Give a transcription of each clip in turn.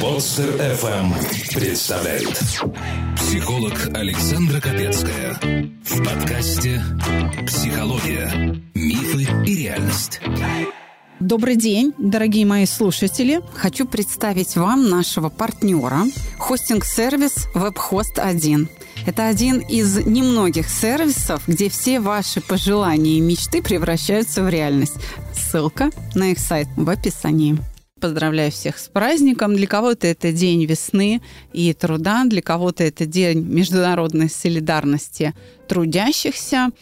Подстер FM представляет Психолог Александра Капецкая В подкасте «Психология. Мифы и реальность» Добрый день, дорогие мои слушатели. Хочу представить вам нашего партнера, хостинг-сервис WebHost 1. Это один из немногих сервисов, где все ваши пожелания и мечты превращаются в реальность. Ссылка на их сайт в описании. Поздравляю всех с праздником. Для кого-то это день весны и труда, для кого-то это день международной солидарности трудящихся.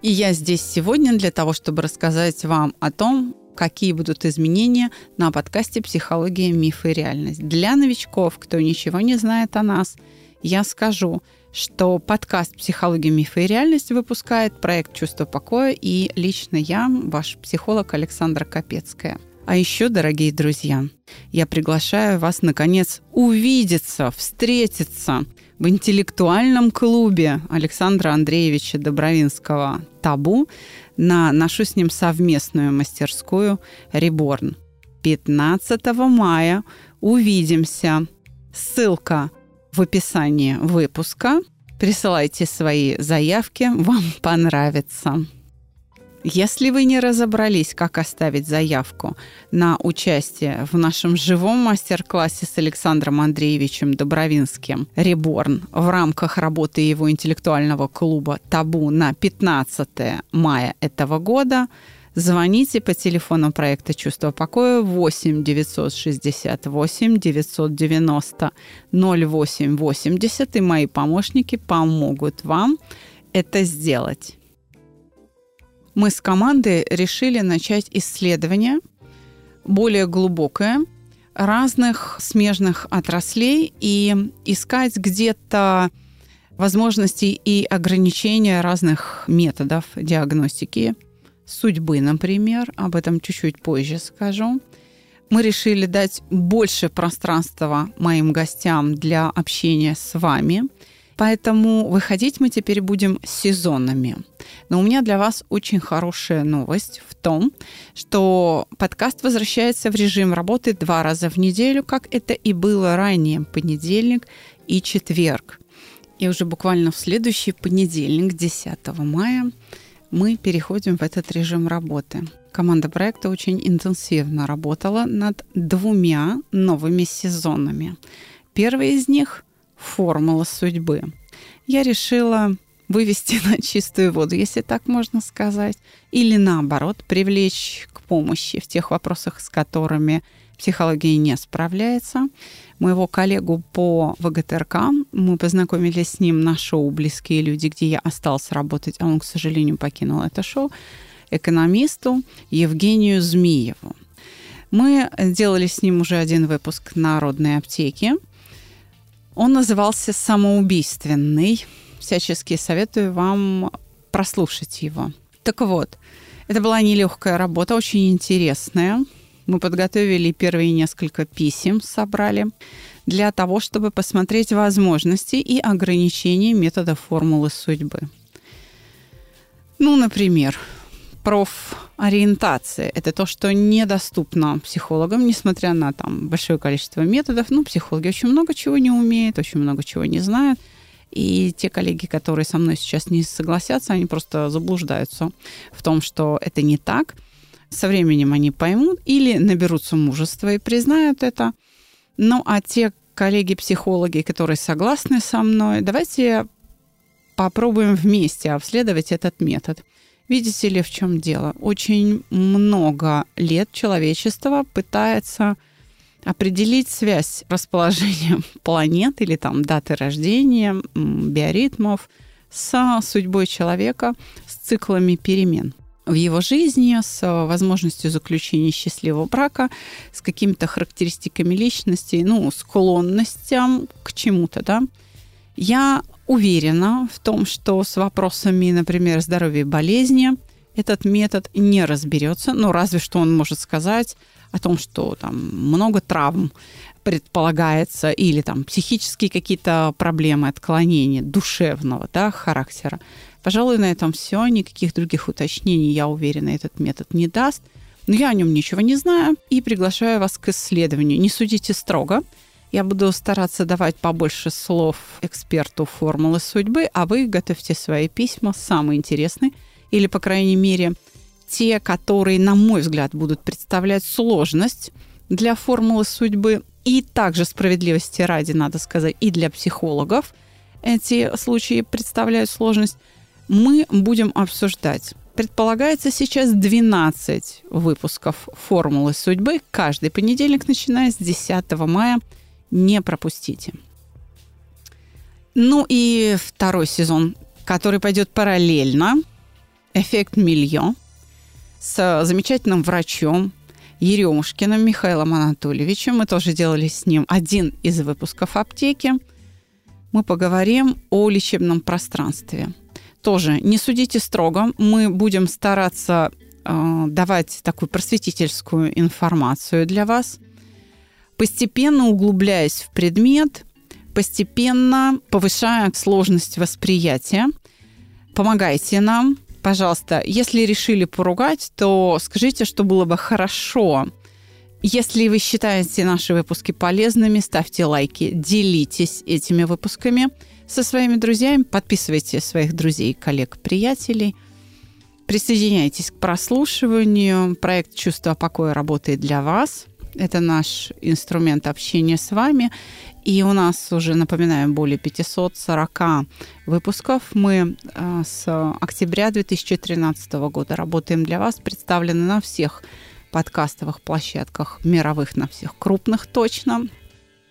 И я здесь сегодня для того, чтобы рассказать вам о том, какие будут изменения на подкасте «Психология, мифы и реальность». Для новичков, кто ничего не знает о нас, я скажу, что подкаст «Психология, мифы и реальность» выпускает проект «Чувство покоя» и лично я, ваш психолог Александра Капецкая – а еще, дорогие друзья, я приглашаю вас, наконец, увидеться, встретиться в интеллектуальном клубе Александра Андреевича Добровинского «Табу» на нашу с ним совместную мастерскую «Реборн». 15 мая увидимся. Ссылка в описании выпуска. Присылайте свои заявки, вам понравится. Если вы не разобрались, как оставить заявку на участие в нашем живом мастер-классе с Александром Андреевичем Добровинским «Реборн» в рамках работы его интеллектуального клуба «Табу» на 15 мая этого года, Звоните по телефону проекта «Чувство покоя» 8 968 990 08 80, и мои помощники помогут вам это сделать мы с командой решили начать исследование более глубокое разных смежных отраслей и искать где-то возможности и ограничения разных методов диагностики судьбы, например. Об этом чуть-чуть позже скажу. Мы решили дать больше пространства моим гостям для общения с вами – Поэтому выходить мы теперь будем сезонами. Но у меня для вас очень хорошая новость в том, что подкаст возвращается в режим работы два раза в неделю, как это и было ранее, понедельник и четверг. И уже буквально в следующий понедельник, 10 мая, мы переходим в этот режим работы. Команда проекта очень интенсивно работала над двумя новыми сезонами. Первый из них формула судьбы. Я решила вывести на чистую воду, если так можно сказать, или наоборот, привлечь к помощи в тех вопросах, с которыми психология не справляется. Моего коллегу по ВГТРК, мы познакомились с ним на шоу «Близкие люди», где я осталась работать, а он, к сожалению, покинул это шоу, экономисту Евгению Змееву. Мы делали с ним уже один выпуск народной аптеки, он назывался «Самоубийственный». Всячески советую вам прослушать его. Так вот, это была нелегкая работа, очень интересная. Мы подготовили первые несколько писем, собрали для того, чтобы посмотреть возможности и ограничения метода формулы судьбы. Ну, например, профориентация. Это то, что недоступно психологам, несмотря на там большое количество методов. Ну, психологи очень много чего не умеют, очень много чего не знают. И те коллеги, которые со мной сейчас не согласятся, они просто заблуждаются в том, что это не так. Со временем они поймут или наберутся мужества и признают это. Ну, а те коллеги-психологи, которые согласны со мной, давайте попробуем вместе обследовать этот метод. Видите ли, в чем дело? Очень много лет человечество пытается определить связь расположения планет или там даты рождения, биоритмов с судьбой человека, с циклами перемен в его жизни, с возможностью заключения счастливого брака, с какими-то характеристиками личности, ну, склонностям к чему-то, да. Я уверена в том, что с вопросами, например, здоровья и болезни этот метод не разберется, но разве что он может сказать о том, что там много травм предполагается или там психические какие-то проблемы, отклонения душевного да, характера. Пожалуй, на этом все. Никаких других уточнений, я уверена, этот метод не даст. но я о нем ничего не знаю и приглашаю вас к исследованию. Не судите строго. Я буду стараться давать побольше слов эксперту формулы судьбы, а вы готовьте свои письма, самые интересные, или, по крайней мере, те, которые, на мой взгляд, будут представлять сложность для формулы судьбы. И также справедливости ради, надо сказать, и для психологов эти случаи представляют сложность. Мы будем обсуждать Предполагается сейчас 12 выпусков «Формулы судьбы» каждый понедельник, начиная с 10 мая не пропустите. Ну и второй сезон, который пойдет параллельно. Эффект Мильон с замечательным врачом Еремушкиным Михаилом Анатольевичем. Мы тоже делали с ним один из выпусков аптеки. Мы поговорим о лечебном пространстве. Тоже не судите строго. Мы будем стараться э, давать такую просветительскую информацию для вас – постепенно углубляясь в предмет, постепенно повышая сложность восприятия. Помогайте нам, пожалуйста. Если решили поругать, то скажите, что было бы хорошо. Если вы считаете наши выпуски полезными, ставьте лайки, делитесь этими выпусками со своими друзьями, подписывайте своих друзей, коллег, приятелей. Присоединяйтесь к прослушиванию. Проект «Чувство покоя» работает для вас – это наш инструмент общения с вами. И у нас уже, напоминаю, более 540 выпусков. Мы э, с октября 2013 года работаем для вас, представлены на всех подкастовых площадках мировых, на всех крупных точно.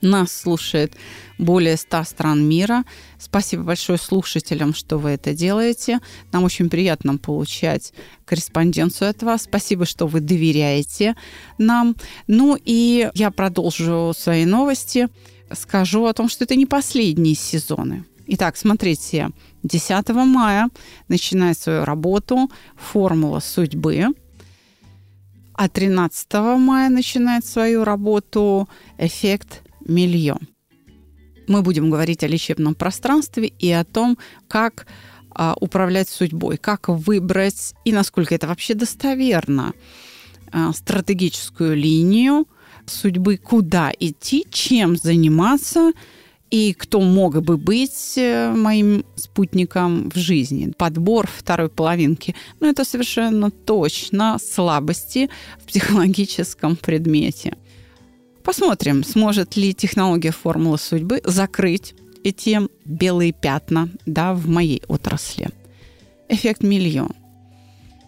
Нас слушает более 100 стран мира. Спасибо большое слушателям, что вы это делаете. Нам очень приятно получать корреспонденцию от вас. Спасибо, что вы доверяете нам. Ну и я продолжу свои новости. Скажу о том, что это не последние сезоны. Итак, смотрите, 10 мая начинает свою работу «Формула судьбы», а 13 мая начинает свою работу «Эффект мильон. Мы будем говорить о лечебном пространстве и о том, как а, управлять судьбой, как выбрать и насколько это вообще достоверно а, стратегическую линию судьбы, куда идти, чем заниматься и кто мог бы быть э, моим спутником в жизни. Подбор второй половинки. Но это совершенно точно слабости в психологическом предмете. Посмотрим, сможет ли технология формулы судьбы закрыть эти белые пятна да, в моей отрасли. Эффект миллион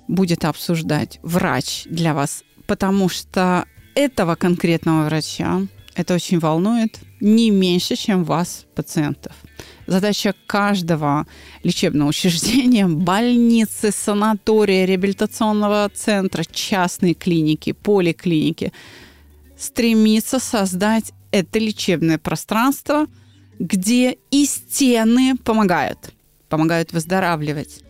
будет обсуждать врач для вас, потому что этого конкретного врача это очень волнует не меньше, чем вас, пациентов. Задача каждого лечебного учреждения, больницы, санатория, реабилитационного центра, частной клиники, поликлиники – стремится создать это лечебное пространство, где и стены помогают, помогают выздоравливать.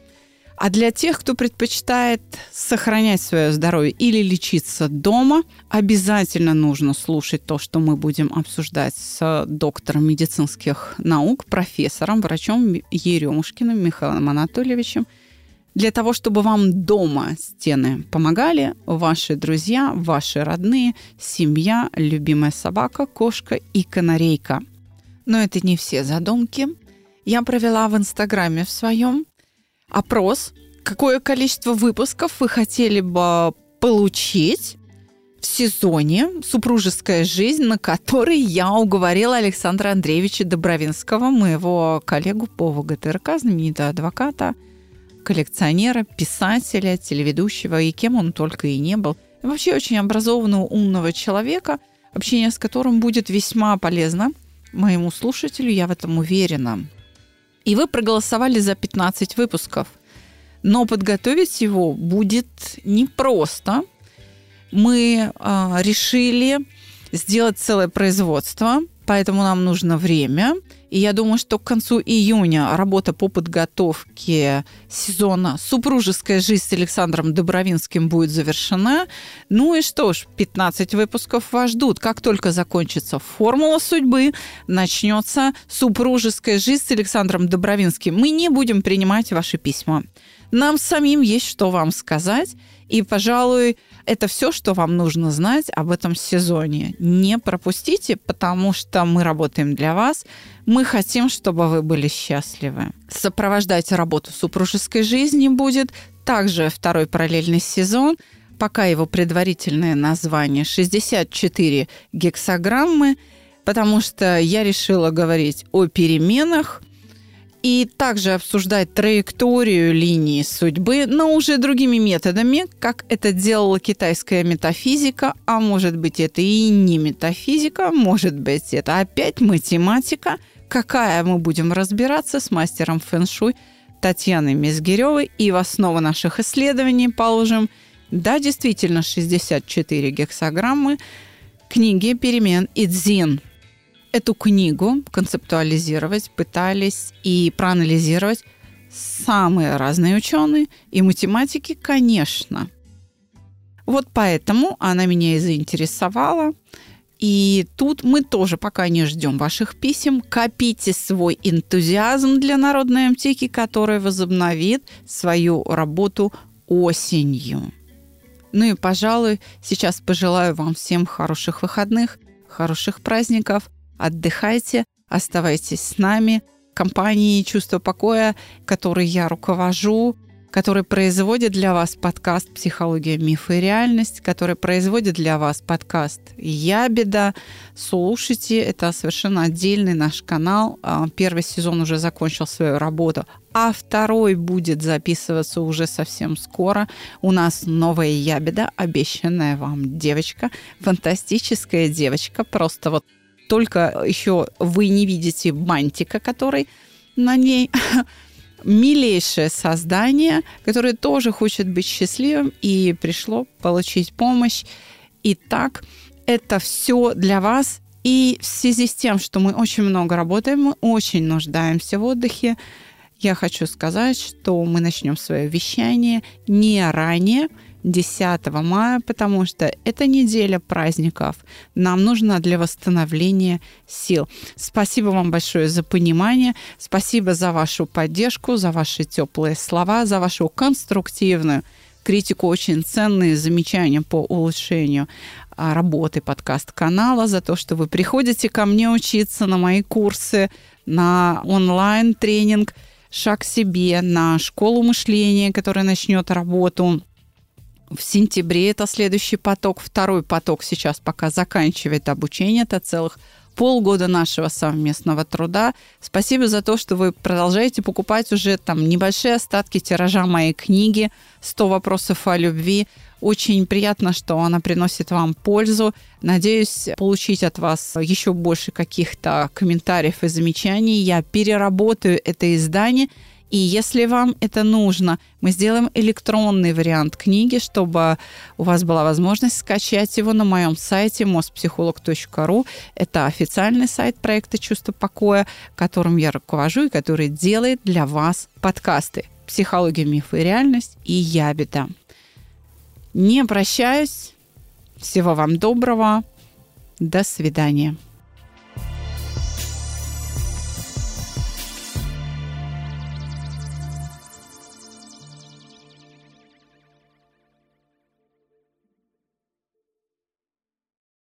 А для тех, кто предпочитает сохранять свое здоровье или лечиться дома, обязательно нужно слушать то, что мы будем обсуждать с доктором медицинских наук, профессором, врачом Еремушкиным Михаилом Анатольевичем – для того, чтобы вам дома стены помогали, ваши друзья, ваши родные, семья, любимая собака, кошка и канарейка. Но это не все задумки. Я провела в Инстаграме в своем опрос, какое количество выпусков вы хотели бы получить в сезоне «Супружеская жизнь», на который я уговорила Александра Андреевича Добровинского, моего коллегу по ВГТРК, знаменитого адвоката, коллекционера, писателя, телеведущего и кем он только и не был. Вообще очень образованного, умного человека, общение с которым будет весьма полезно моему слушателю, я в этом уверена. И вы проголосовали за 15 выпусков. Но подготовить его будет непросто. Мы э, решили сделать целое производство – поэтому нам нужно время. И я думаю, что к концу июня работа по подготовке сезона «Супружеская жизнь» с Александром Добровинским будет завершена. Ну и что ж, 15 выпусков вас ждут. Как только закончится «Формула судьбы», начнется «Супружеская жизнь» с Александром Добровинским. Мы не будем принимать ваши письма. Нам самим есть что вам сказать. И, пожалуй, это все, что вам нужно знать об этом сезоне. Не пропустите, потому что мы работаем для вас. Мы хотим, чтобы вы были счастливы. Сопровождать работу супружеской жизни будет также второй параллельный сезон. Пока его предварительное название 64 гексограммы, потому что я решила говорить о переменах – и также обсуждать траекторию линии судьбы, но уже другими методами, как это делала китайская метафизика, а может быть это и не метафизика, может быть это опять математика, какая мы будем разбираться с мастером фэн-шуй Татьяной Мизгиревой? И в основу наших исследований положим, да, действительно, 64 гексограммы книги перемен Идзин – эту книгу концептуализировать пытались и проанализировать самые разные ученые и математики, конечно. Вот поэтому она меня и заинтересовала. И тут мы тоже пока не ждем ваших писем. Копите свой энтузиазм для Народной аптеки, которая возобновит свою работу осенью. Ну и, пожалуй, сейчас пожелаю вам всем хороших выходных, хороших праздников, Отдыхайте, оставайтесь с нами. Компании «Чувство покоя», которой я руковожу, который производит для вас подкаст «Психология, мифы и реальность», который производит для вас подкаст «Ябеда». Слушайте, это совершенно отдельный наш канал. А, первый сезон уже закончил свою работу, а второй будет записываться уже совсем скоро. У нас новая ябеда, обещанная вам девочка, фантастическая девочка, просто вот только еще вы не видите бантика, который на ней милейшее создание, которое тоже хочет быть счастливым и пришло получить помощь. Итак, это все для вас. И в связи с тем, что мы очень много работаем, мы очень нуждаемся в отдыхе, я хочу сказать, что мы начнем свое вещание не ранее, 10 мая, потому что это неделя праздников. Нам нужно для восстановления сил. Спасибо вам большое за понимание. Спасибо за вашу поддержку, за ваши теплые слова, за вашу конструктивную критику, очень ценные замечания по улучшению а, работы подкаст-канала, за то, что вы приходите ко мне учиться на мои курсы, на онлайн-тренинг «Шаг к себе», на школу мышления, которая начнет работу в сентябре это следующий поток. Второй поток сейчас пока заканчивает обучение. Это целых полгода нашего совместного труда. Спасибо за то, что вы продолжаете покупать уже там небольшие остатки тиража моей книги «100 вопросов о любви». Очень приятно, что она приносит вам пользу. Надеюсь получить от вас еще больше каких-то комментариев и замечаний. Я переработаю это издание – и если вам это нужно, мы сделаем электронный вариант книги, чтобы у вас была возможность скачать его на моем сайте mospsycholog.ru. Это официальный сайт проекта «Чувство покоя», которым я руковожу и который делает для вас подкасты «Психология, мифы и реальность» и «Ябеда». Не прощаюсь. Всего вам доброго. До свидания.